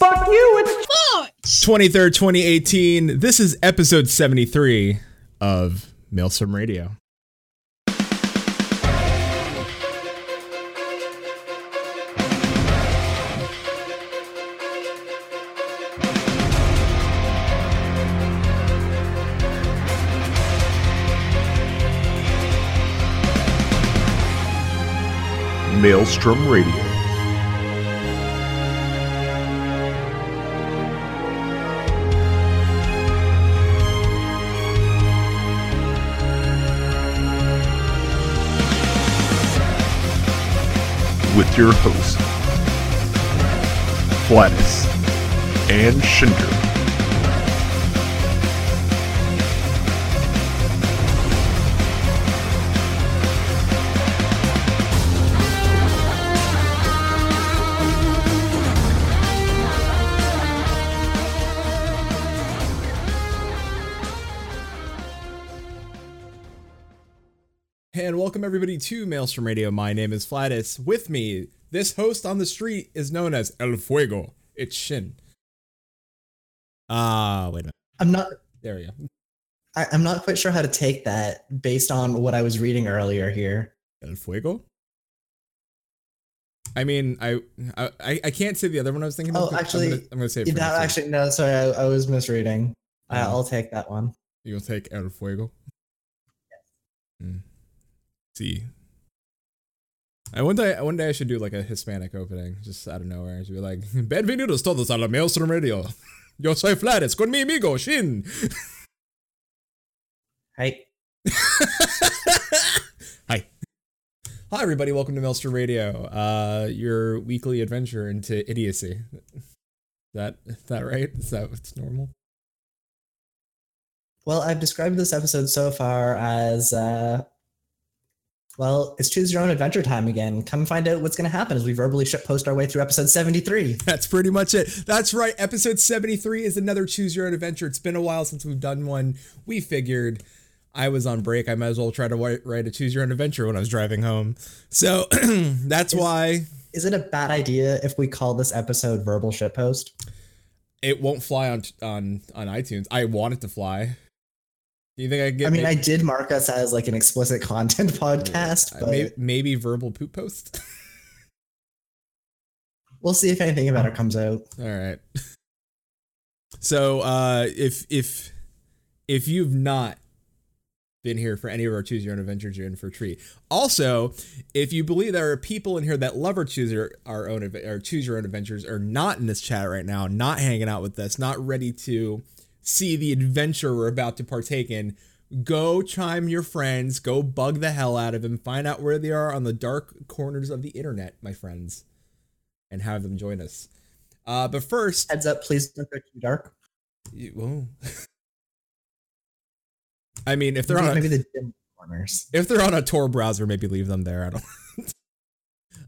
Fuck you, it's 23rd, 2018. This is episode 73 of Maelstrom Radio. Maelstrom Radio. With your hosts, Flatus and Shinder. Everybody to Maelstrom Radio. My name is Flatus. With me, this host on the street is known as El Fuego. It's Shin. Ah, wait a minute. I'm not. There we go. I, I'm not quite sure how to take that based on what I was reading earlier here. El Fuego? I mean, I I, I can't say the other one I was thinking Oh. I'm actually, gonna, I'm gonna say it for That actually, no, sorry, I, I was misreading. I, Oh. I'll take that one. You'll take El Fuego? See. I one day, one day I should do like a Hispanic opening, just out of nowhere. Should be like, "Bienvenidos todos a la Maelstrom Radio. Yo soy Flares con mi amigo Shin." Right? Hi. Hi, everybody. Welcome to Maelstrom Radio, uh, your weekly adventure into idiocy. Is that is that right? Is that what's normal? Well, I've described this episode so far as, uh, well, it's choose your own adventure time again. Come find out what's going to happen as we verbally ship post our way through episode 73. That's pretty much it. That's right. Episode 73 is another choose your own adventure. It's been a while since we've done one. We figured I was on break. I might as well try to write, write a choose your own adventure when I was driving home. So that's Is- why Is it a bad idea if we call this episode verbal ship post? it won't fly on on on iTunes. I want it to fly. Do you think I can get I mean, I did mark us as like an explicit content podcast, but maybe, maybe verbal poop post? we'll see if anything about it comes out. All right. So uh, if if if you've not been here for any of our choose your own adventures, you're in for a treat. Also, if you believe there are people in here that love our choose your our own or choose your own adventures, are not in this chat right now, not hanging out with us, not ready to see the adventure we're about to partake in. Go chime your friends, go bug the hell out of them, find out where they are on the dark corners of the internet, my friends, and have them join us. Uh, but first, Heads up, please don't go too dark. you-. I mean, if they're on a, maybe the dim corners. if they're on a Tor browser, maybe leave them there. I don't.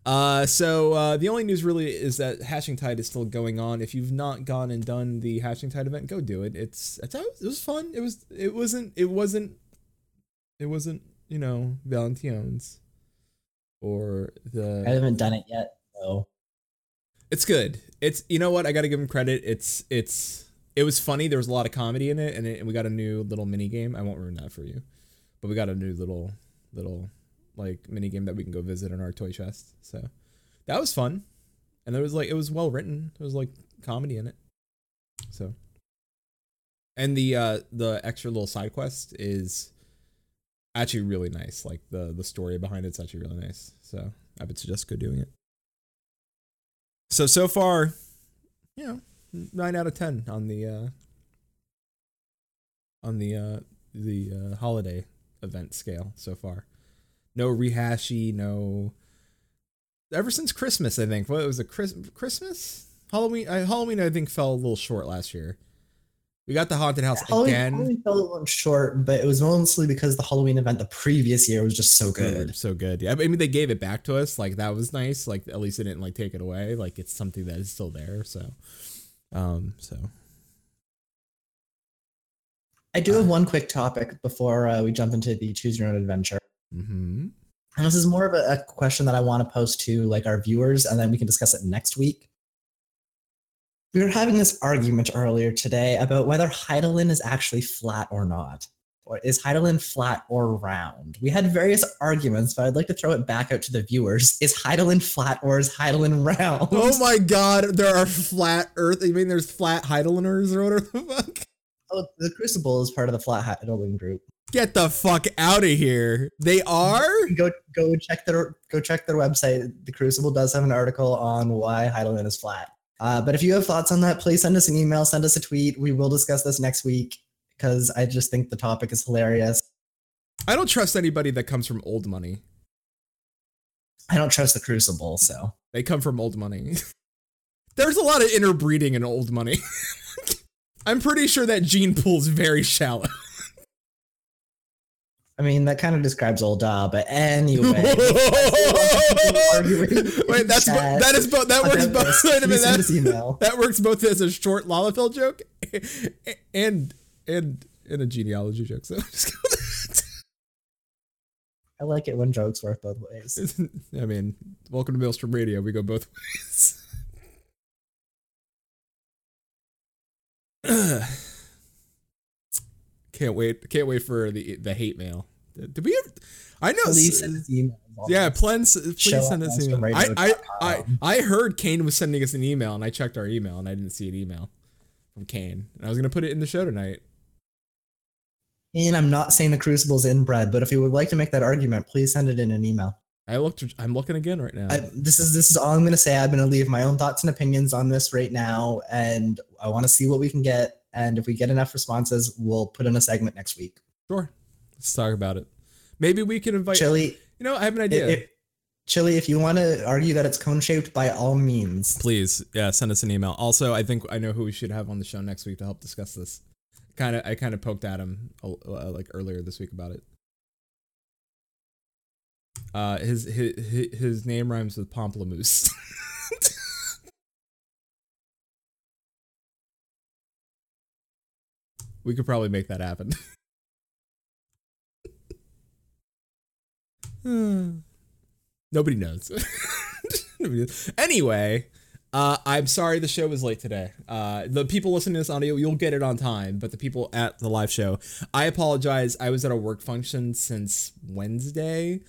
uh, so uh, the only news really is that Hatching Tide is still going on. If you've not gone and done the Hatching Tide event, go do it. It's it's it was fun. It was it wasn't it wasn't it wasn't you know Valentione's or the I haven't done it yet, so It's good. It's you know what I got to give him credit. It's it's it was funny. There was a lot of comedy in it, and, it, and we got a new little mini game. I won't ruin that for you, but we got a new little little like mini game that we can go visit in our toy chest. So that was fun, and there was like it was well written. There was like comedy in it. So and the uh the extra little side quest is actually really nice. Like the the story behind it's actually really nice. So I would suggest go doing it. So so far, you know, nine out of ten on the uh on the uh the uh, holiday event scale so far. No rehashy, no. Ever since Christmas, I think. What was it? Chris- Christmas, Halloween. I, Halloween, I think fell a little short last year. We got the haunted house Halloween, again. Halloween fell a little short, but it was mostly because the Halloween event the previous year was just so good. so good. Yeah, I mean they gave it back to us. Like that was nice. Like at least they didn't like take it away. Like it's something that is still there. So, um, so I do have one quick topic before uh, we jump into the choose your own adventure. Hmm And this is more of a, a question that I want to post to like our viewers, and then we can discuss it next week. We were having this argument earlier today about whether Hydaelyn is actually flat or not. Or is Hydaelyn flat or round? We had various arguments, but I'd like to throw it back out to the viewers. Is Hydaelyn flat or is Hydaelyn round? Oh my god, there are flat Earth. You mean there's flat Hydaelyners or whatever the fuck? Oh, the Crucible is part of the flat Hydaelyn group. Get the fuck out of here. They are? Go go check their go check their website. The Crucible does have an article on why Hydaelyn is flat. Uh, but if you have thoughts on that, please send us an email, send us a tweet. We will discuss this next week because I just think the topic is hilarious. I don't trust anybody that comes from old money. I don't trust the Crucible, so They come from old money. There's a lot of interbreeding in old money. I'm pretty sure that gene pool's very shallow. I mean that kind of describes old uh, but anyway. Wait, that's bo- that is both. That works both. this. Wait a minute, that, that works both as a short Lalafell joke and and and a genealogy joke. So just go with. I like it when jokes work both ways. I mean, welcome to Maelstrom Radio. We go both ways. can't wait! Can't wait for the the hate mail. Did we? Ever, I know. Please send us email. Yeah, please, please send us email. I, I, I, I heard Kane was sending us an email, and I checked our email, and I didn't see an email from Kane. And I was gonna put it in the show tonight. And I'm not saying the Crucible's inbred, but if you would like to make that argument, please send it in an email. I looked. I'm looking again right now. I, this is this is all I'm going to say. I'm going to leave my own thoughts and opinions on this right now, and I want to see what we can get. And if we get enough responses, we'll put in a segment next week. sure, let's talk about it. Maybe we can invite. Chili, You know, I have an idea. Chili, if you want to argue that it's cone shaped, by all means. Please, yeah, send us an email. Also, I think I know who we should have on the show next week to help discuss this. Kind of, I kind of poked at him uh, like earlier this week about it. Uh, his his his name rhymes with Pomplamoose. we could probably make that happen. Nobody knows. Nobody knows. Anyway, uh, I'm sorry the show was late today. Uh, the people listening to this audio, you'll get it on time, but the people at the live show, I apologize. I was at a work function since Wednesday,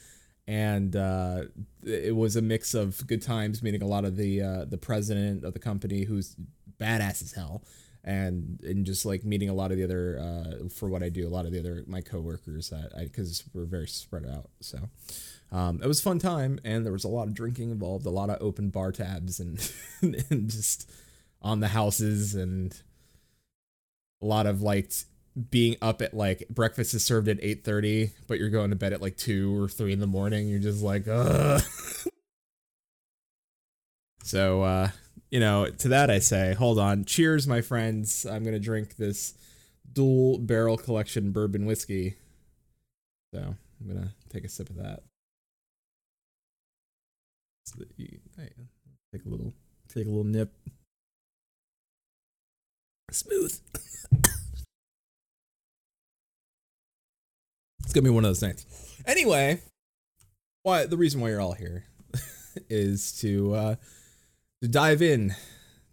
and uh, it was a mix of good times meeting a lot of the uh, the president of the company, who's badass as hell, and and just like meeting a lot of the other uh, for what I do, a lot of the other my coworkers that I because we're very spread out. So um, it was fun time, and there was a lot of drinking involved, a lot of open bar tabs, and and just on the houses, and a lot of like being up at like breakfast is served at eight thirty, but you're going to bed at like two or three in the morning. You're just like, ugh. so uh, you know, to that I say, hold on, cheers, my friends. I'm gonna drink this dual barrel collection bourbon whiskey. So I'm gonna take a sip of that. So that you- take a little, take a little nip. Smooth. it's gonna be one of those nights. Anyway, why the reason why you're all here is to uh, to dive in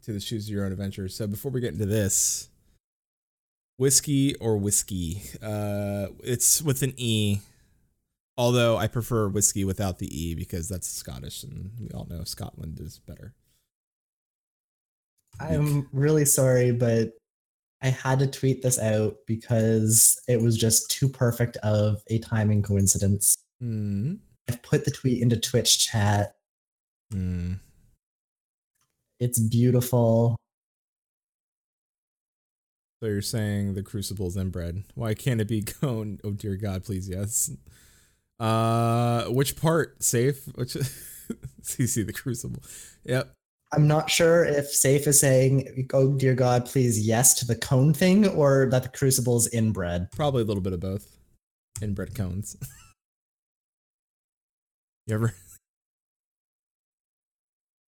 to the choose of your own adventure. So before we get into this, whiskey or whiskey, uh, it's with an e. Although I prefer whiskey without the e because that's Scottish, and we all know Scotland is better. I'm really sorry, but I had to tweet this out because it was just too perfect of a timing coincidence. Hmm. I've put the tweet into Twitch chat. Hmm. It's beautiful. So you're saying the crucible's inbred. Why can't it be cone? Oh dear God, please yes. Uh, which part? Safe? Which? CC the crucible. Yep. I'm not sure if Safe is saying, oh dear God, please yes to the cone thing or that the crucible's inbred. Probably a little bit of both. Inbred cones. you ever?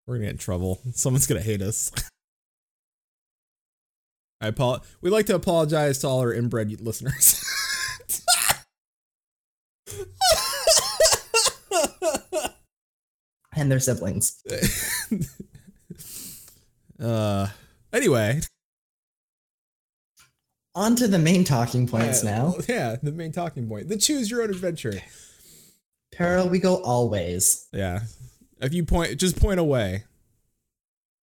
We're gonna get in trouble. Someone's gonna hate us. I apo- We like to apologize to all our inbred listeners. And their siblings. uh, anyway, On to the main talking points yeah, now. Yeah, the main talking point. The choose your own adventure. Peril, we go always. Yeah. If you point, just point away.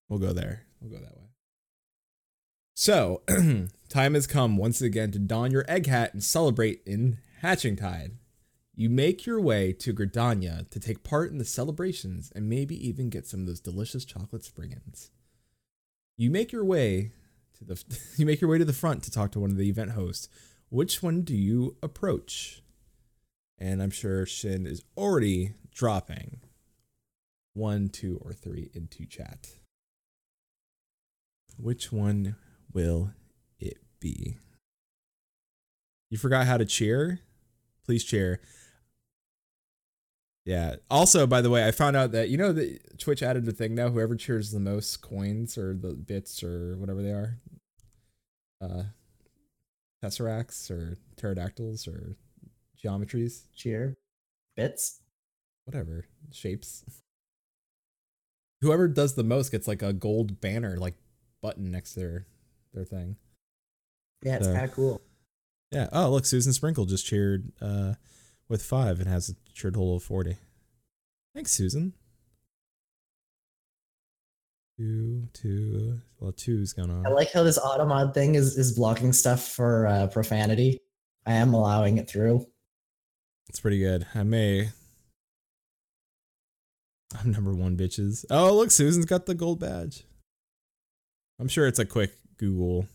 We'll go there. We'll go that way. So, time has come once again to don your egg hat and celebrate in Hatching Tide. You make your way to Gridania to take part in the celebrations and maybe even get some of those delicious chocolate spring-ins. You make your way to the you make your way to the front to talk to one of the event hosts. Which one do you approach? And I'm sure Shin is already dropping one, two, or three into chat. Which one will it be? You forgot how to cheer? Please cheer. Yeah. Also, by the way, I found out that you know that Twitch added the thing now. Whoever cheers the most coins or the bits or whatever they are, uh, tesseracts or pterodactyls or geometries, Cheer. Bits. whatever shapes. Whoever does the most gets like a gold banner, like button next to their their thing. Yeah, it's So- kind of cool. Yeah. Oh, look, Susan Sprinkle just cheered uh, with five and has a cheered total of 40. Thanks, Susan. Two, two. Well, two's going on. I like how this automod thing is is blocking stuff for uh, profanity. I am allowing it through. It's pretty good. I may. I'm number one, bitches. Oh, look, Susan's got the gold badge. I'm sure it's a quick Google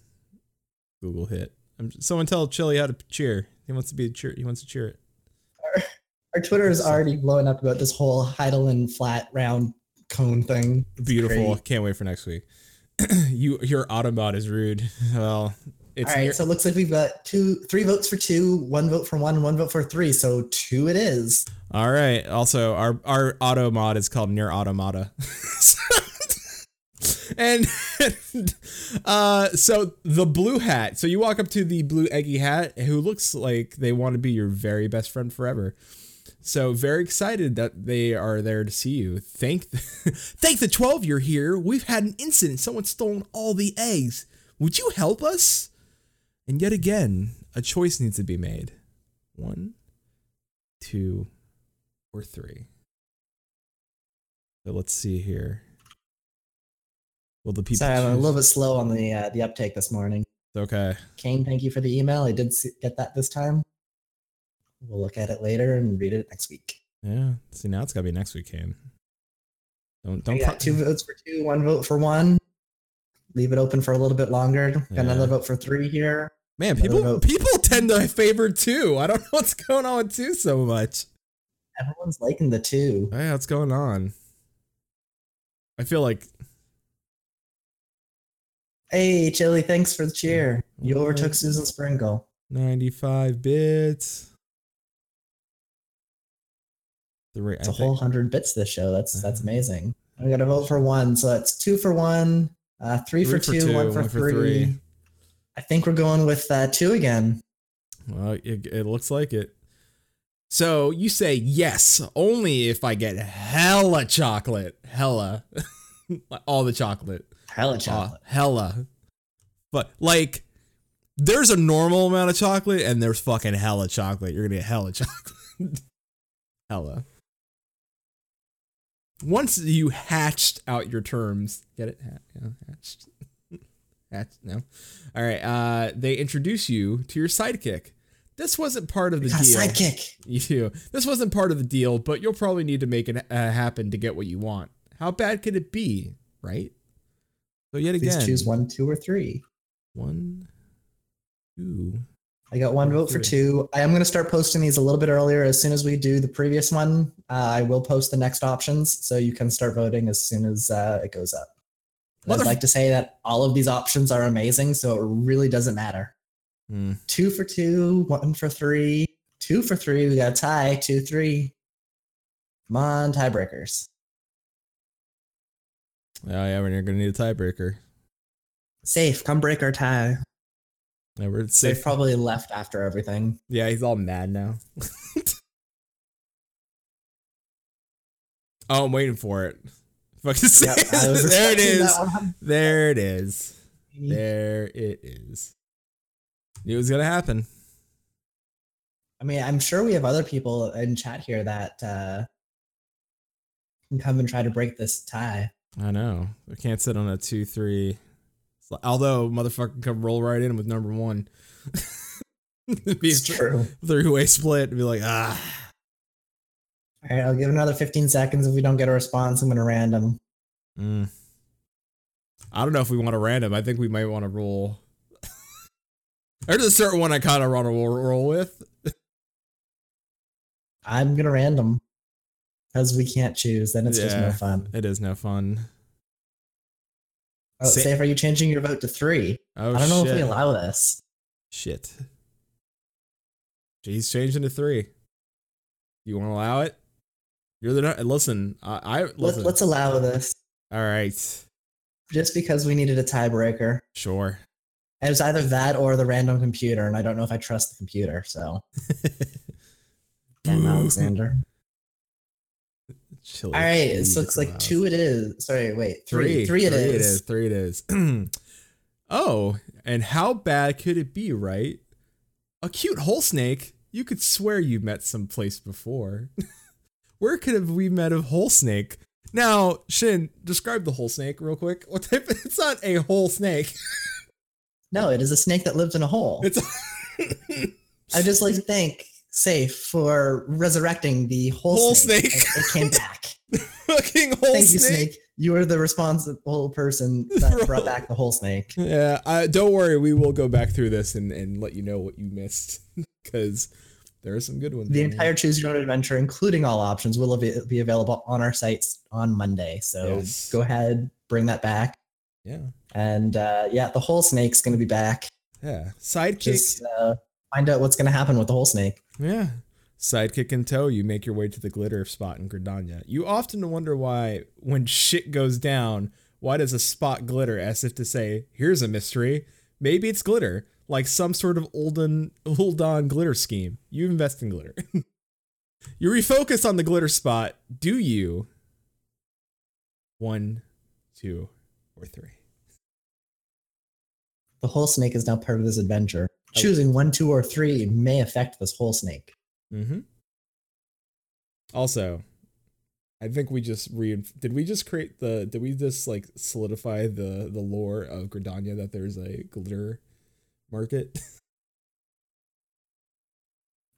Google hit. I'm, someone tell Chili how to cheer. He wants to be a cheer. He wants to cheer it. Our Twitter is already blowing up about this whole Hydaelyn flat round cone thing. It's Beautiful. great. Can't wait for next week. you your Autobot is rude. Well, it's All right, near- so it looks like we've got two, three votes for two, one vote for one, and one vote for three. So two it is. all right. Also, our our auto mod is called NieR: Automata. and uh so the blue hat. So you walk up to the blue eggy hat who looks like they want to be your very best friend forever. So very excited that they are there to see you. Thank thank the 12 you're here. We've had an incident. Someone's stolen all the eggs. Would you help us? And yet again, a choice needs to be made. One, two, or three. So let's see here. Will the people? Sorry, I'm a little bit slow on the uh, the uptake this morning. Okay. Kane, thank you for the email. I did see, get that this time. We'll look at it later and read it next week. Yeah. See now it's gotta be next week, Kane. Don't don't. got two votes for two, one vote for one. Leave it open for a little bit longer. Got Yeah. another vote for three here. Man, another people vote. people tend to favor two. I don't know what's going on with two so much. Everyone's liking the two. Yeah, what's going on? I feel like Hey, Chili, thanks for the cheer. You overtook Susan Sprinkle. 95 bits. The rate, It's I a whole hundred bits this show. That's that's amazing. I got to vote for one, so that's two for one, uh, three, for, two, one for three. I think we're going with uh, two again. Well, it, it looks like it. So you say yes, only if I get hella chocolate. Hella. All the chocolate. Hella Uh, chocolate. hella. But like, there's a normal amount of chocolate and there's fucking hella chocolate. You're gonna get hella chocolate. hella. Once you hatched out your terms, get it? Yeah, hatched. hatched. No. All right. Uh, they introduce you to your sidekick. This wasn't part of the deal. sidekick. You do. This wasn't part of the deal, but you'll probably need to make it uh, happen to get what you want. How bad could it be, right? So yet Please again, choose one, two, or three. one, two. I got one vote for two. I am going to start posting these a little bit earlier. As soon as we do the previous one, uh, I will post the next options, so you can start voting as soon as uh, it goes up. I'd like to say that all of these options are amazing, so it really doesn't matter. Hmm. Two for two, one for three, two for three. We got a tie, two, three. Come on, tiebreakers. Oh yeah, we're gonna need a tiebreaker. Safe, come break our tie. Yeah, we're They've probably left after everything. yeah, he's all mad now. oh, I'm waiting for it. Yep, I there it is. There it is. There it is. It was gonna happen. I mean, I'm sure we have other people in chat here that uh, can come and try to break this tie. I know. We can't sit on a two three. Although motherfucker come roll right in with number one. be It's true. three way split and be like, ah. All right, I'll give another 15 seconds. If we don't get a response, I'm going to random. Mm. I don't know if we want to random. I think we might want to roll. There's a certain one I kind of want to roll, with. I'm going to random because we can't choose. Then it's just no fun. It is no fun. Oh, Sa- Safe, are you changing your vote to three? Oh I don't know shit. if we allow this. Shit. He's changing to three. You want to allow it? You're the listen. I, I Let, listen. let's allow this All right, just because we needed a tiebreaker. sure. It was either that or the random computer, and I don't know if I trust the computer. So, damn Alexander. Chili All right, so it's like two. It is. Sorry, wait, three. Three. Three. It is. Three it is. oh, and how bad could it be, right? A cute whole snake. You could swear you met someplace before. Where could have we met a whole snake? Now, Shin, describe the whole snake real quick. What type? It's not a whole snake. No, it is a snake that lives in a hole. It's. I just like to thank Safe for resurrecting the whole, Whole snake. snake. It, came back. fucking whole Thank you, snake. Snake. You are the responsible person that brought back the whole snake. Yeah, uh, don't worry. We will go back through this and, and let you know what you missed because there are some good ones. The on here. entire Choose Your Own Adventure, including all options, will be, be available on our sites on Monday. So Yes. go ahead, bring that back. Yeah. And uh, yeah, the whole snake's going to be back. Yeah. Sidekick. Just uh, find out what's going to happen with the whole snake. yeah. Sidekick in tow, you make your way to the glitter spot in Gridania. You often wonder why, when shit goes down, why does a spot glitter as if to say, here's a mystery? Maybe it's glitter, like some sort of olden, old on glitter scheme. You invest in glitter. you refocus on the glitter spot. Do you? One, two, or three. The whole snake is now part of this adventure. Choosing one, two, or three may affect this whole snake. Mm-hmm. Also, I think we just re did we just create the did we just like solidify the the lore of Gridania that there's a glitter market?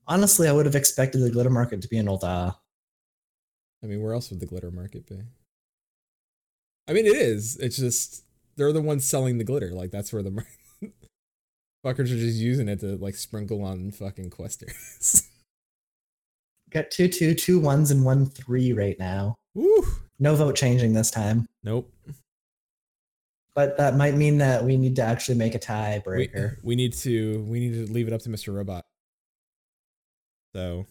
Honestly, I would have expected the glitter market to be in Ul'dah. I mean, where else would the glitter market be? I mean, it is. It's just they're the ones selling the glitter. Like that's where the mar- fuckers are just using it to like sprinkle on fucking questers. Got two, two, two ones, and one three right now. Woo! No vote changing this time. Nope. But that might mean that we need to actually make a We, tiebreaker. we need to we need to leave it up to Mr. Robot. So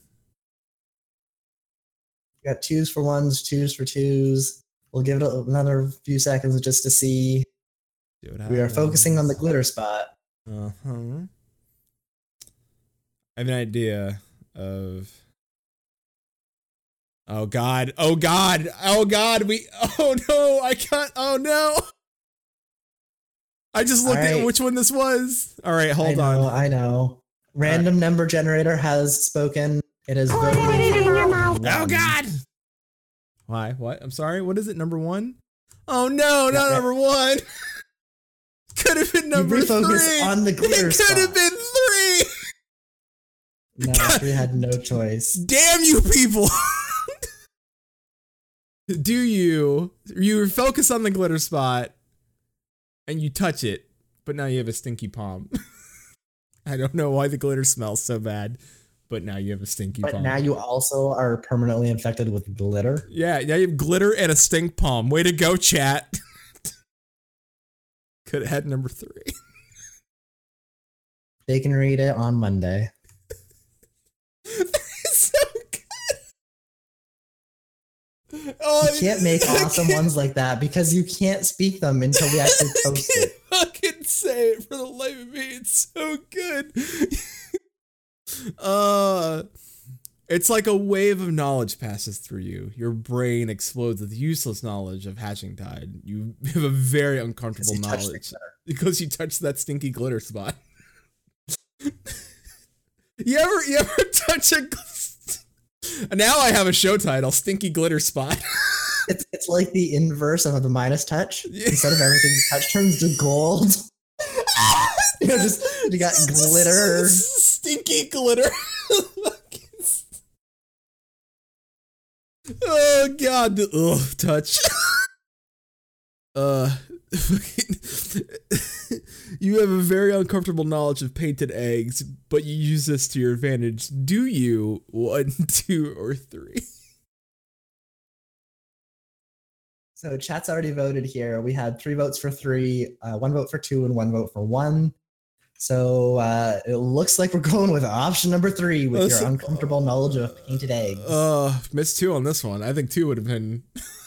Got twos for ones, twos for twos. We'll give it another few seconds just to see. We are focusing on the glitter spot. Uh huh. I have an idea of. Oh God! Oh God! Oh God! We! Oh no! I can't! Oh no! I just looked at which one this was. All right, hold I know, on. I know. Random number generator has spoken. It is voted. Oh one. God! Why? What? I'm sorry. What is it? Number one? Oh no! Not Yeah, number one. Could have been number refocus three. on the glitter It could have been three. No, we had no choice. Damn you people! Do you you focus on the glitter spot and you touch it, but now you have a stinky palm. I don't know why the glitter smells so bad, but now you have a stinky But palm. now you also are permanently infected with glitter. yeah, now you have glitter and a stink palm. Way to go, chat. Could have had number three. They can read it on Monday. so good. Oh, You can't make awesome ones like that because you can't speak them until we actually post it. I can't it. fucking say it for the life of me. It's so good. uh It's like a wave of knowledge passes through you. Your brain explodes with useless knowledge of hatching tide. You have a very uncomfortable You touched the knowledge because you touched that stinky glitter spot. you ever you ever touch a gl- now I have a show title, Stinky Glitter Spot. It's it's like the inverse of the Midas touch. Yeah. Instead of everything you touch turns to gold. you know, just you got glitter. Stinky glitter. Oh god. Ugh, touch. uh you have a very uncomfortable knowledge of painted eggs, but you use this to your advantage. Do you? One, two, or three? So chat's already voted here. We had three votes for three, uh, one vote for two, and one vote for one. So uh, it looks like we're going with option number three with That's- your uncomfortable knowledge of painted eggs. Uh, missed two on this one. I think two would have been.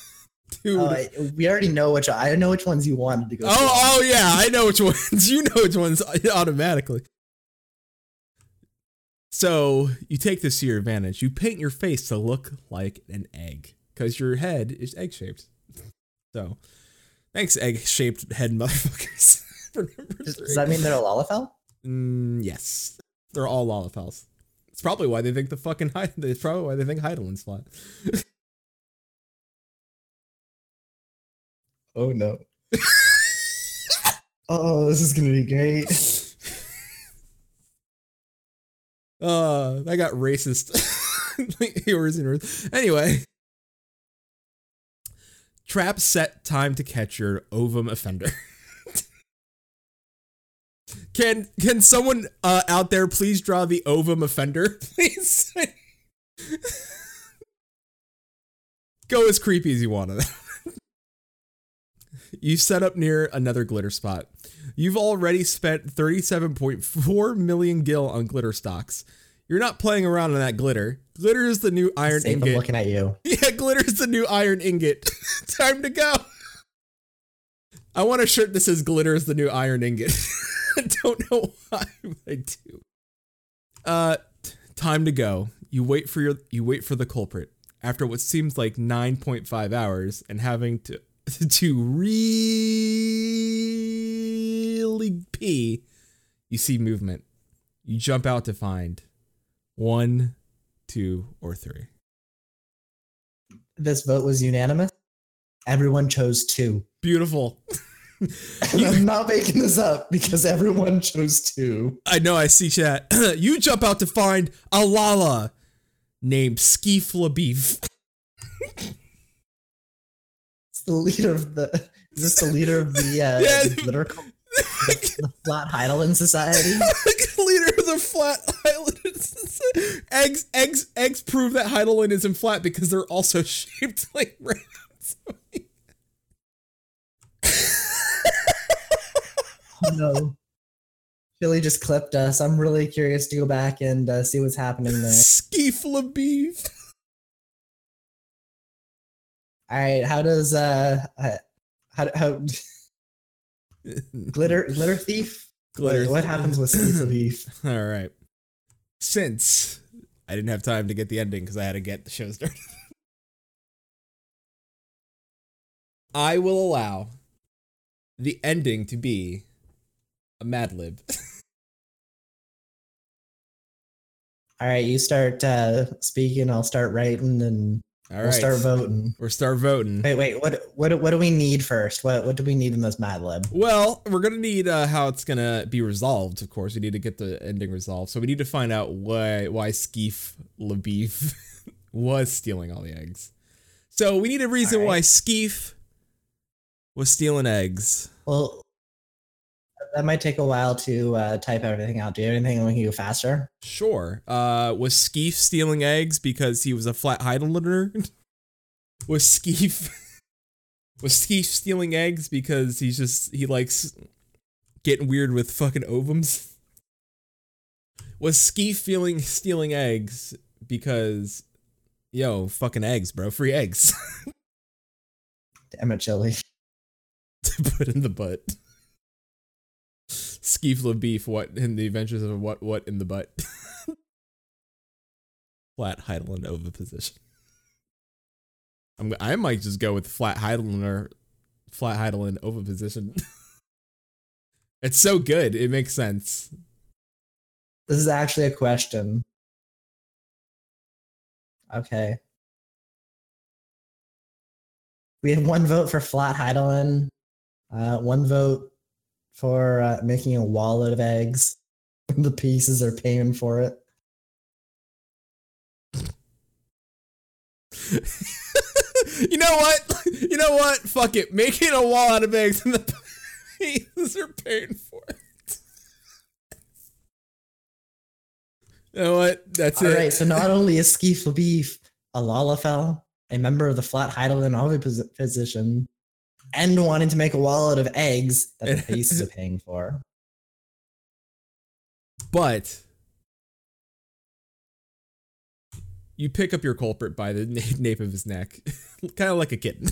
two. Oh, we already know which I know which ones you wanted to go. Oh, through. oh yeah, I know which ones. You know which ones automatically. So you take this to your advantage. You paint your face to look like an egg because your head is egg shaped. So, thanks, egg shaped head motherfuckers. for number Does, three. does that mean they're a Lalafell? Mm, yes, they're all Lalafells. It's probably why they think the fucking Heid- It's probably why they think Hydaelyn's flat. Oh no. oh, this is gonna be great. Uh, I got racist. Yours and yours. Anyway. Trap set time to catch your ovum offender. Can can someone uh, out there please draw the ovum offender, please? Go as creepy as you want to. you set up near another glitter spot. You've already spent 37.4 million gil on glitter stocks. You're not playing around on that glitter. Glitter is the new iron Safe, I'm ingot. looking at you. Yeah, glitter is the new iron ingot. Time to go. I want a shirt that says glitter is the new iron ingot. I don't know why, but I do. Uh time to go. You wait for your you wait for the culprit. After what seems like 9.5 hours and having to to really pee, you see movement. You jump out to find one, two, or three. This vote was unanimous. Everyone chose two. Beautiful. I'm not making this up because everyone chose two. I know, I see chat. you jump out to find a Lala named Skeef LaBeef. It's the leader of the. Is this the leader of the uh, Yeah. co- the, the Flat Hydaelyn Society? Leader of the flat island. eggs, eggs, eggs prove that Hydaelyn isn't flat because they're also shaped like rounds. No. Philly just clipped us. I'm really curious to go back and uh, see what's happening there. Skeef LaBeef. All right, how does uh, uh how how glitter glitter thief? Glitter What, what happens with Skeef thief? All right. Since I didn't have time to get the ending because I had to get the show started, I will allow the ending to be a Mad Lib. All right, you start uh, speaking. I'll start writing, and All we'll right. start voting. We're start voting. Wait, wait. What what what do we need first? What what do we need in this Mad Lib? Well, we're gonna need uh, how it's gonna be resolved. Of course, we need to get the ending resolved. So we need to find out why why Skeef LaBeef was stealing all the eggs. So we need a reason right. why Skeef was stealing eggs. Well, that might take a while to uh, type everything out. Do you have anything we can do faster? Sure. Uh, was Skeef stealing eggs because he was a flat Hydaelyner? was Skeef was Skeef stealing eggs because he's just he likes getting weird with fucking ovums? Was Skeef feeling stealing eggs because yo fucking eggs, bro, free eggs Damn it, Chili. to put in the butt. Skeef beef, what in the adventures of what what in the butt. flat Hydaelyn oviposition. I'm, I might just go with flat Hydaelyn or flat Hydaelyn oviposition. it's so good. It makes sense. This is actually a question. Okay. We have one vote for flat Hydaelyn, uh, one vote for uh, making a wallet of eggs. the pieces are paying for it. you know what? You know what? Fuck it. Making a wall out of eggs and the pieces are paying for it. You know what? That's All it. right, so not only is Skeef Beef a Lalafell, a member of the flat Hydaelyn oviposition, and wanting to make a wallet of eggs that the pieces are paying for. But you pick up your culprit by the na- nape of his neck, kind of like a kitten,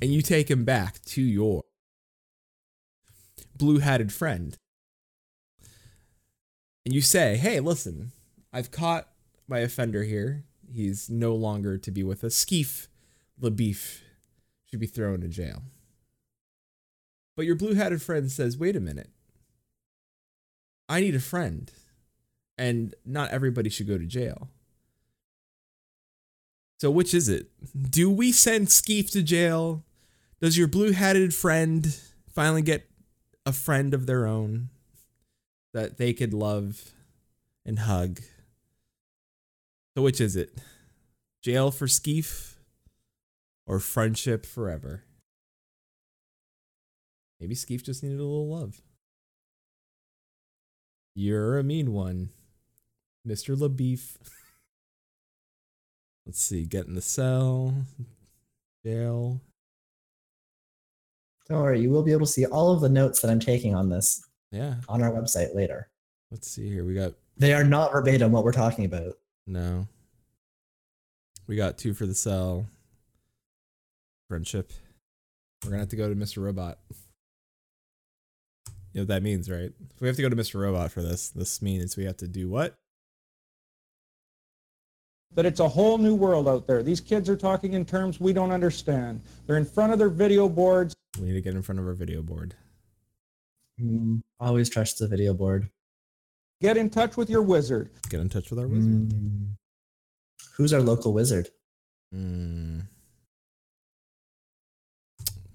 and you take him back to your blue hatted friend. And you say, Hey, listen, I've caught my offender here. He's no longer to be with us. Skeef the beef should be thrown in jail. But your blue hatted friend says, Wait a minute. I need a friend. And not everybody should go to jail. So, which is it? Do we send Skeef to jail? Does your blue hatted friend finally get a friend of their own that they could love and hug? So, which is it? Jail for Skeef or friendship forever? Maybe Skeef just needed a little love. You're a mean one, Mr. LaBeef. Let's see, get in the cell, jail. Don't worry, you will be able to see all of the notes that I'm taking on this Yeah, on our website later. let's see here. We got They are not verbatim what we're talking about. no. We got two for the cell. Friendship. We're gonna have to go to Mr. Robot. You know what that means, right? If we have to go to Mr. Robot for this, this means we have to do what? that it's a whole new world out there. These kids are talking in terms we don't understand. They're in front of their video boards. We need to get in front of our video board. Mm, always trust the video board. Get in touch with your wizard. Get in touch with our wizard. Mm. Who's our local wizard? Mm.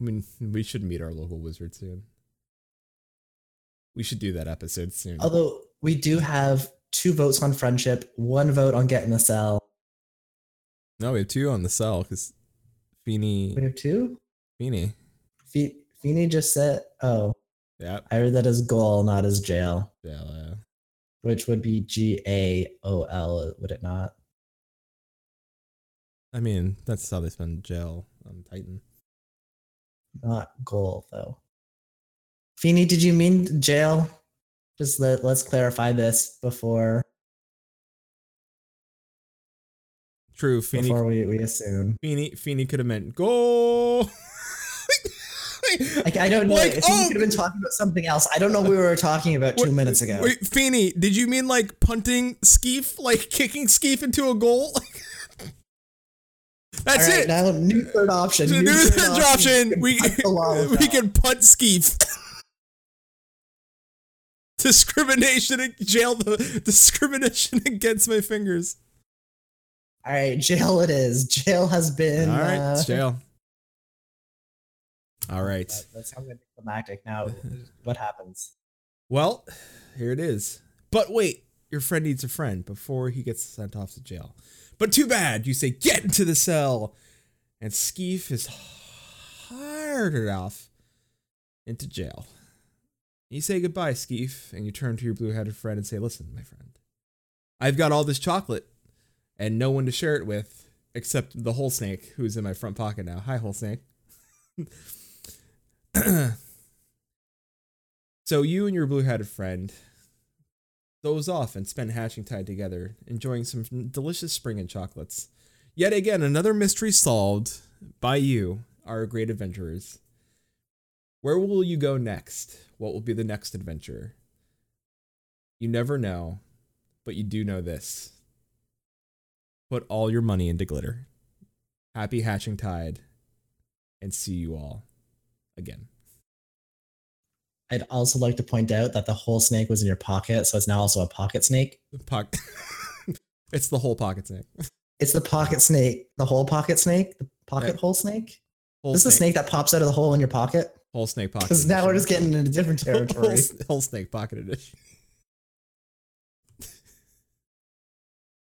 I mean, we should meet our local wizard soon. We should do that episode soon. Although we do have two votes on friendship, one vote on getting the cell. no, we have two on the cell because Feeny, We have two? Feeny, Fe- Feeny just said, oh, yeah, I heard that as goal, not as jail, yeah, yeah. which would be G A O L, would it not? I mean, that's how they spend jail on um, Titan. Not goal, though. Feeny, did you mean jail? Just let, let's clarify this before True, Feeny, before we, we assume. Feeny, Feeny could have meant goal. Like, I don't know. Like, if you oh! could have been talking about something else. I don't know what we were talking about two Wait, minutes ago. Wait, Feeny, did you mean like punting Skeef, like kicking Skeef into a goal? That's right, it. now new third option. New new third third option. Can We punt the law with we can punt Skeef. discrimination jail the discrimination against my fingers. All right, jail it is. Jail has been. All right, uh, jail. All right. that- That sounds climactic. Now, what happens? Well, here it is. But wait, your friend needs a friend before he gets sent off to jail. But too bad. You say, get into the cell. And Skeef is hired off into jail. You say goodbye, Skeef, and you turn to your blue headed friend and say, listen, my friend, I've got all this chocolate and no one to share it with except the whole snake who's in my front pocket now. Hi, whole snake. So you and your blue-headed friend doze off and spend hatching tide together, enjoying some delicious spring and chocolates. Yet again, another mystery solved by you, our great adventurers. Where will you go next? What will be the next adventure? You never know, but you do know this. Put all your money into glitter. Happy hatching tide, and see you all again. I'd also like to point out that the whole snake was in your pocket, so it's now also a pocket snake. Pocket. it's the whole pocket snake. It's the pocket snake, the whole pocket snake, the pocket Right. hole snake. Whole this is the snake that pops out of the hole in your pocket. Whole snake pocket. Because now we're just getting into different whole, territory. whole snake pocket edition.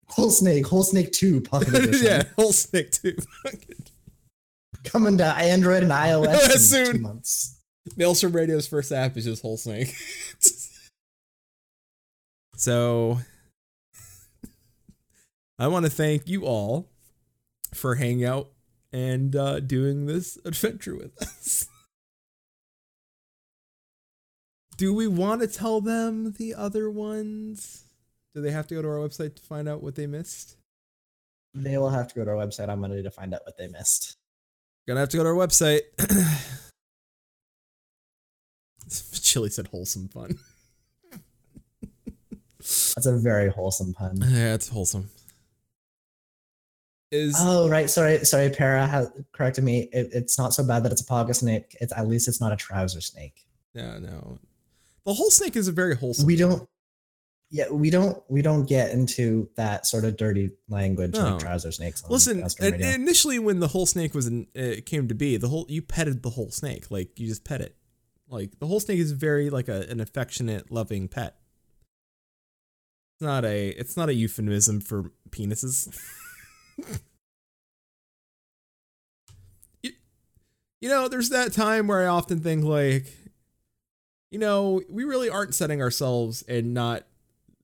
whole snake, whole snake two pocket edition. yeah, whole snake too. Coming to Android and oh, iOS in Soon. two months. Maelstrom Radio's first app is just whole snake. so I want to thank you all for hanging out and uh, doing this adventure with us. Do we want to tell them the other ones? Do they have to go to our website to find out what they missed? They will have to go to our website on Monday to find out what they missed. Gonna have to go to our website. Chili said wholesome fun. That's a very wholesome pun. Yeah, it's wholesome. Is Oh right, sorry, sorry. Para has corrected me. It, it's not so bad that it's a pocket snake. It's at least it's not a trouser snake. no, no. The whole snake is a very wholesome. We don't. Yeah, we don't. We don't get into that sort of dirty language No. like trouser snakes. On Listen, initially when the whole snake was in, uh, came to be, the whole you petted the whole snake, like you just pet it. Like the whole snake is very like a an affectionate, loving pet. It's not a it's not a euphemism for penises. you, you know, there's that time where I often think like, you know, we really aren't setting ourselves and not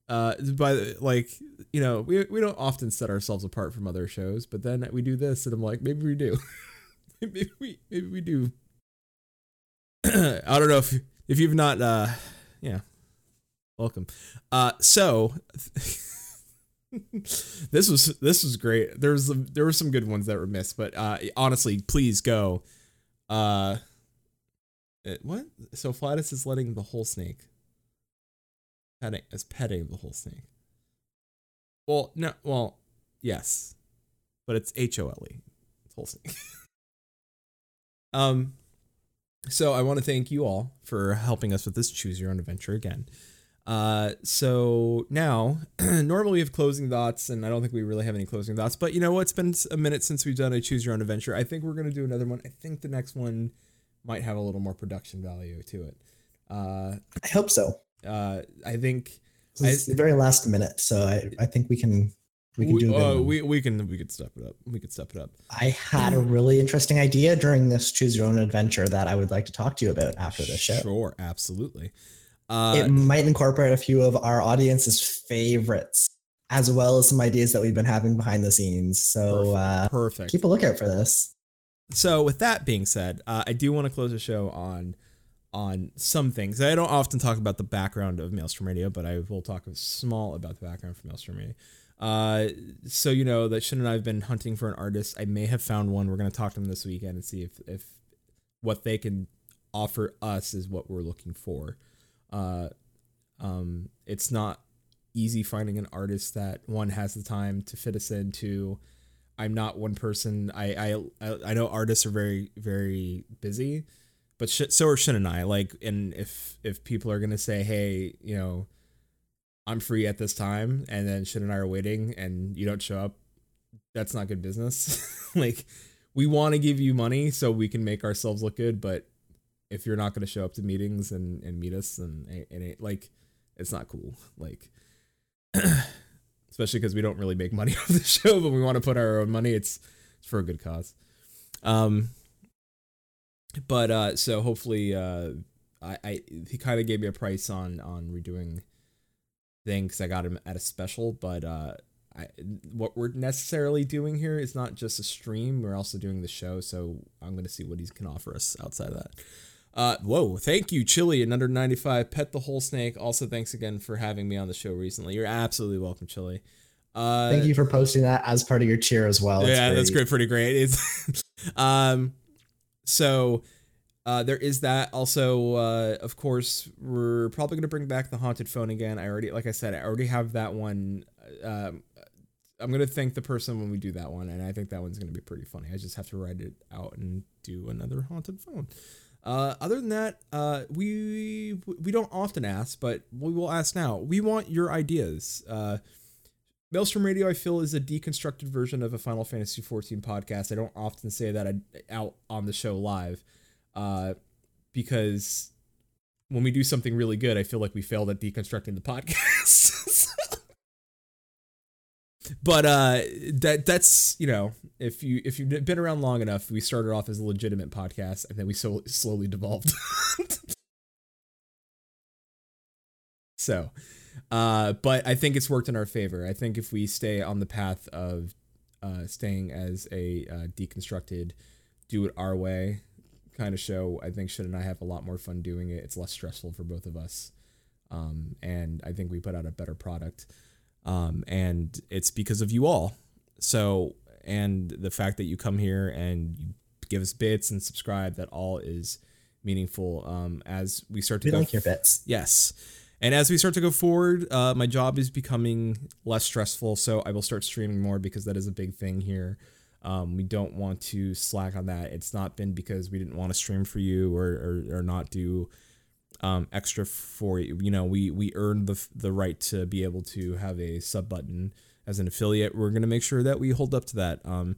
uh by like you know we, we don't often set ourselves apart from other shows but then we do this and i'm like maybe we do maybe we maybe we do i don't know if if you've not uh yeah. Welcome. Uh so this was this was great. There was there were some good ones that were missed but uh honestly please go. Uh it- what? So flatus is letting the whole snake. Petting as petting the whole snake. Well, no, well, yes, but it's H O L E. It's whole snake. um, so I want to thank you all for helping us with this choose your own adventure again. Uh, so now normally we have closing thoughts, and I don't think we really have any closing thoughts. But you know what? It's been a minute since we've done a choose your own adventure. I think we're gonna do another one. I think the next one might have a little more production value to it. Uh, I hope so. uh, I think It's the very last minute, so I, I think we can we can do. a good uh, we we can we could step it up. We could step it up. I had a really interesting idea during this choose your own adventure that I would like to talk to you about after the show. Sure, absolutely. Uh, it might incorporate a few of our audience's favorites, as well as some ideas that we've been having behind the scenes. So uh, perfect. keep a lookout for this. So with that being said, uh, I do want to close the show on on some things. I don't often talk about the background of Maelstrom Radio, but I will talk small about the background for Maelstrom Radio. Uh, so you know that Shin and I have been hunting for an artist. I may have found one. We're gonna talk to them this weekend and see if if what they can offer us is what we're looking for. Uh, um, it's not easy finding an artist that one has the time to fit us into. I'm not one person. I I I know artists are very very busy, but so are Shin and I. Like, and if if people are gonna say, hey, you know, I'm free at this time, and then Shin and I are waiting, and you don't show up, that's not good business. like, we want to give you money so we can make ourselves look good, but if you're not gonna show up to meetings and and meet us, and, ain't like it's not cool. Like. especially because we don't really make money off the show, but we want to put our own money. It's it's for a good cause. Um, but uh, so hopefully, uh, I, I he kind of gave me a price on on redoing thing because I got him at a special. But uh, I what we're necessarily doing here is not just a stream. We're also doing the show. So I'm gonna see what he can offer us outside of that. Uh, whoa, thank you, Chili and under 95. Pet the whole snake. Also, thanks again for having me on the show recently. You're absolutely welcome, Chili. Uh, Thank you for posting that as part of your cheer as well. It's yeah, that's great. Pretty great. It's, um, so, uh, uh, there is that. Also, uh, of course, we're probably gonna bring back the haunted phone again. I already, like I said, I already have that one. Um, I'm gonna thank the person when we do that one, and I think that one's gonna be pretty funny. I just have to write it out and do another haunted phone. Uh, other than that, uh, we we don't often ask, but we will ask now. We want your ideas. Uh, Maelstrom Radio, I feel, is a deconstructed version of a Final Fantasy XIV podcast. I don't often say that out on the show live, uh, because when we do something really good, I feel like we failed at deconstructing the podcast. but uh, that that's you know, if you if you've been around long enough, we started off as a legitimate podcast, and then we so slowly devolved. so uh, but I think it's worked in our favor. I think if we stay on the path of uh, staying as a uh, deconstructed, do it our way kind of show, I think Shin and I have a lot more fun doing it. It's less stressful for both of us. Um, and I think we put out a better product. Um, and it's because of you all. So, and the fact that you come here and you give us bits and subscribe, that all is meaningful. Um, as we start to We go like your bits. Yes. And as we start to go forward, uh, my job is becoming less stressful. So I will start streaming more because that is a big thing here. Um, we don't want to slack on that. It's not been because we didn't want to stream for you or, or, or not do um, extra for you. You know, we, we earned the, the right to be able to have a sub button as an affiliate. We're to make sure that we hold up to that. Um,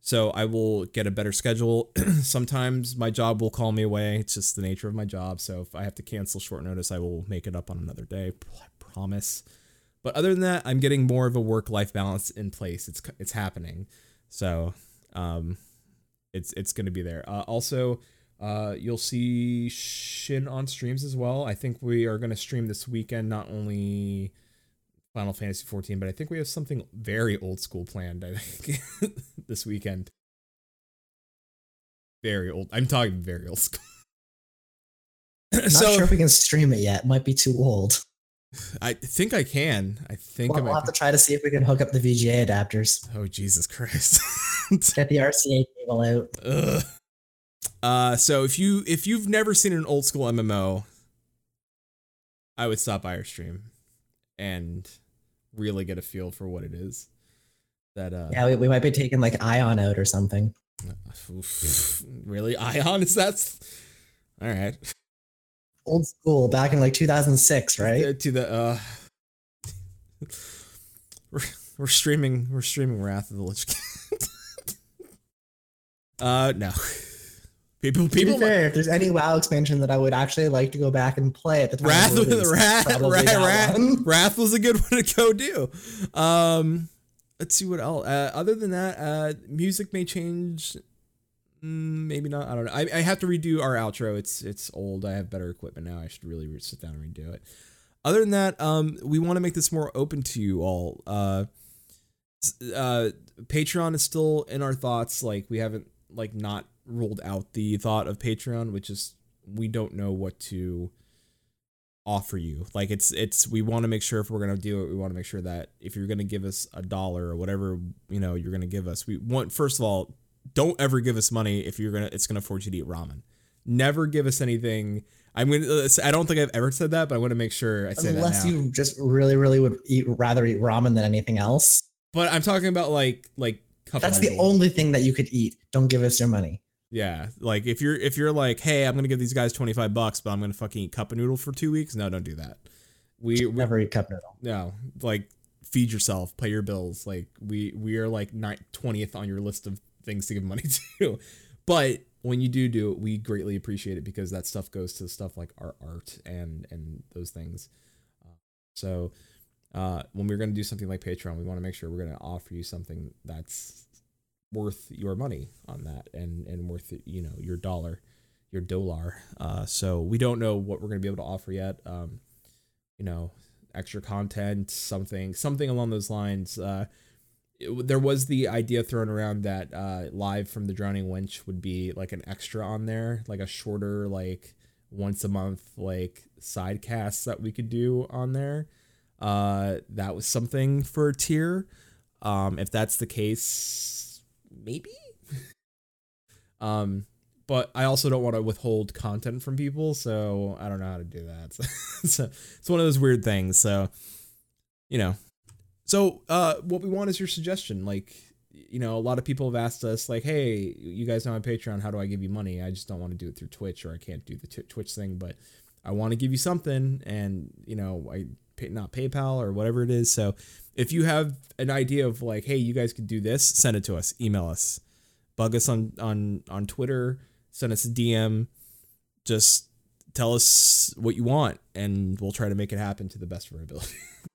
so I will get a better schedule. Sometimes my job will call me away. It's just the nature of my job. So if I have to cancel short notice, I will make it up on another day. I promise. But other than that, I'm getting more of a work-life balance in place. It's it's happening. So um, it's it's going to be there. Uh, also, uh, you'll see Shin on streams as well. I think we are going to stream this weekend. Not only Final Fantasy 14, but I think we have something very old school planned. I think this weekend. Very old. I'm talking very old school. Not so sure if we can stream it yet. Might be too old. I think I can. I think Well, I we'll have to try to see if we can hook up the VGA adapters. Oh Jesus Christ. Get the RCA cable out. Ugh. Uh, so if you if you've never seen an old school MMO, I would stop by our stream and really get a feel for what it is. That uh, Yeah, we, we might be taking like Aion out or something. oof, really Aion is that's All right. Old school, back in like 2006, right? To the uh, we're, we're streaming we're streaming Wrath of the Lich King. uh, no. People people fair, if there's any WoW expansion that I would actually like to go back and play at the time, Wrath, of release, Wrath, Wrath. Wrath was a good one to go do. Um, let's see what else. Uh, other than that, uh, music may change. Mm, maybe not. I don't know. I, I have to redo our outro. It's it's old. I have better equipment now. I should really re- sit down and redo it. Other than that, um, we want to make this more open to you all. Uh, uh, Patreon is still in our thoughts. Like we haven't like not ruled out the thought of Patreon, which is we don't know what to offer you. Like it's it's we want to make sure if we're gonna do it, we want to make sure that if you're gonna give us a dollar or whatever you know you're gonna give us, we want first of all, don't ever give us money if you're gonna it's gonna force you to eat ramen. Never give us anything. I'm gonna. Uh, I don't think I've ever said that, but I want to make sure I say Unless that now. you just really, really would eat rather eat ramen than anything else. but I'm talking about like like cup That's the only thing that you could eat. Don't give us your money. Yeah, like if you're if you're like, hey, I'm gonna give these guys 25 bucks, but I'm gonna fucking eat cup of noodle for two weeks. No, don't do that. We, we Never eat cup noodle. no like feed yourself pay your bills like we we are like not 20th on your list of things to give money to. But when you do do it we greatly appreciate it because that stuff goes to stuff like our art and and those things. Uh, so uh when we're going to do something like patreon we want to make sure we're going to offer you something that's worth your money on that and and worth you know your dollar your dollar uh so we don't know what we're going to be able to offer yet. Um you know extra content something something along those lines. Uh there was the idea thrown around that uh live from the drowning wench would be like an extra on there like a shorter like once a month like side casts that we could do on there uh that was something for a tier um if that's the case maybe um but I also don't want to withhold content from people, so I don't know how to do that. So, so it's one of those weird things. So, you know, so uh, what we want is your suggestion. Like, you know, a lot of people have asked us, like, hey, you guys know on Patreon, how do I give you money? I just don't want to do it through Twitch, or I can't do the t- Twitch thing, but I want to give you something, and you know, I pay, not PayPal or whatever it is. So, if you have an idea of like, hey, you guys could do this, send it to us, email us, bug us on on on Twitter, send us a DM, just tell us what you want, and we'll try to make it happen to the best of our ability.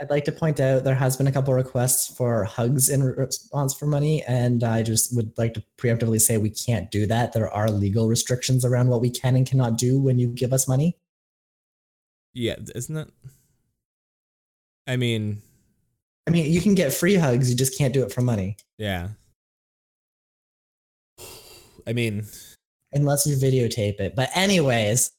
I'd like to point out there has been a couple requests for hugs in response for money, and I just would like to preemptively say we can't do that. There are legal restrictions around what we can and cannot do when you give us money. yeah, isn't it? I mean, I mean, you can get free hugs, you just can't do it for money yeah. I mean, unless you videotape it. But anyways,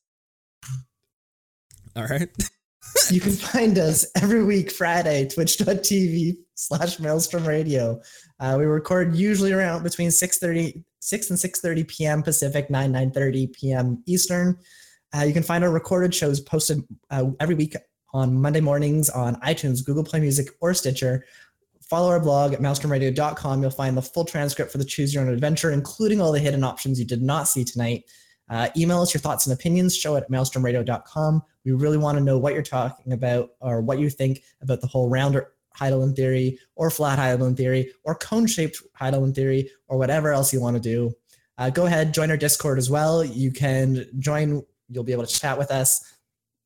all right. you can find us every week Friday, twitch.tv slash Maelstrom Radio. Uh, we record usually around between 6.30, 6 and 6.30 p.m. Pacific, 9, 9.30 p.m. Eastern. Uh, you can find our recorded shows posted uh, every week on Monday mornings on iTunes, Google Play Music, or Stitcher. Follow our blog at maelstromradio.com. You'll find the full transcript for the Choose Your Own Adventure, including all the hidden options you did not see tonight. Uh, email us your thoughts and opinions, show at maelstromradio.com. We really want to know what you're talking about or what you think about the whole rounder Hydaelyn theory or flat Hydaelyn theory or cone shaped Hydaelyn theory or whatever else you want to do. Uh, go ahead, join our Discord as well. You can join, you'll be able to chat with us,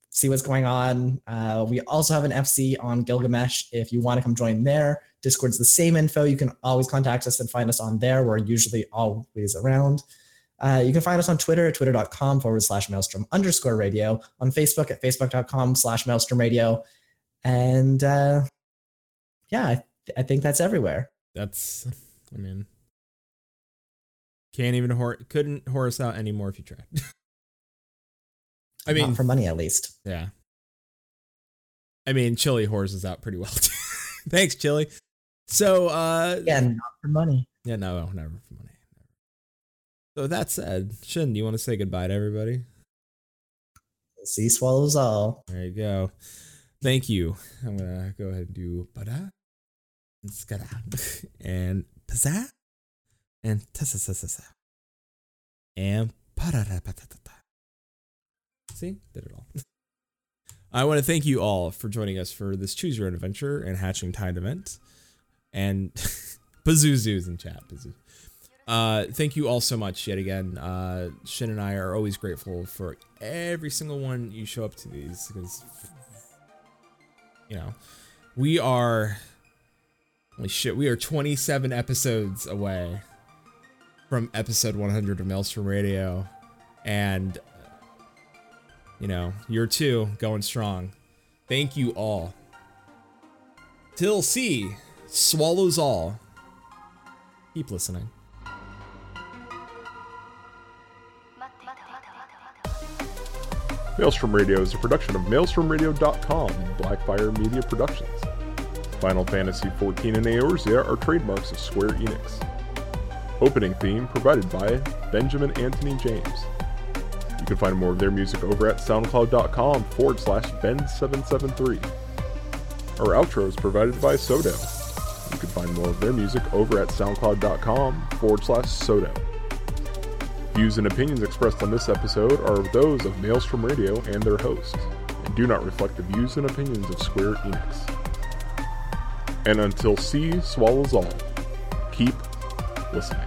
see what's going on. Uh, we also have an FC on Gilgamesh if you want to come join there. Discord's the same info. You can always contact us and find us on there. We're usually always around. Uh, you can find us on Twitter at twitter.com forward slash maelstrom underscore radio, on Facebook at facebook.com slash maelstrom radio. And uh, yeah, I, I think that's everywhere. That's, I mean, can't even hor- couldn't whore us out anymore if you tried. I mean, Not for money at least. yeah. I mean, Chili whores us out pretty well. Thanks, Chili. So, uh, Again, not for money. yeah, no, never for money. So that said, Shin, do you want to say goodbye to everybody? Sea swallows all. There you go. Thank you. I'm gonna go ahead and do bada and skada and pazza and tasasasasa and pararapatata. See, did it all. I want to thank you all for joining us for this Choose Your Own Adventure and Hatching Tide event. And Pazuzu's in chat. Pazoo. Uh, thank you all so much yet again. Uh, Shin and I are always grateful for every single one you show up to these because, you know, we are, holy shit, we are 27 episodes away from episode 100 of Maelstrom Radio. And, you know, you're two going strong. Thank you all. Till Sea swallows all. Keep listening. Maelstrom Radio is a production of MaelstromRadio.com Blackfire Media Productions. Final Fantasy XIV and Eorzea are trademarks of Square Enix. Opening theme provided by Benjamin Anthony James. You can find more of their music over at soundcloud.com forward slash Ben773. Our outro is provided by Sodo. You can find more of their music over at soundcloud.com forward slash Sodo. Views and opinions expressed on this episode are those of Maelstrom Radio and their hosts, and do not reflect the views and opinions of Square Enix. And until Sea swallows all, keep listening.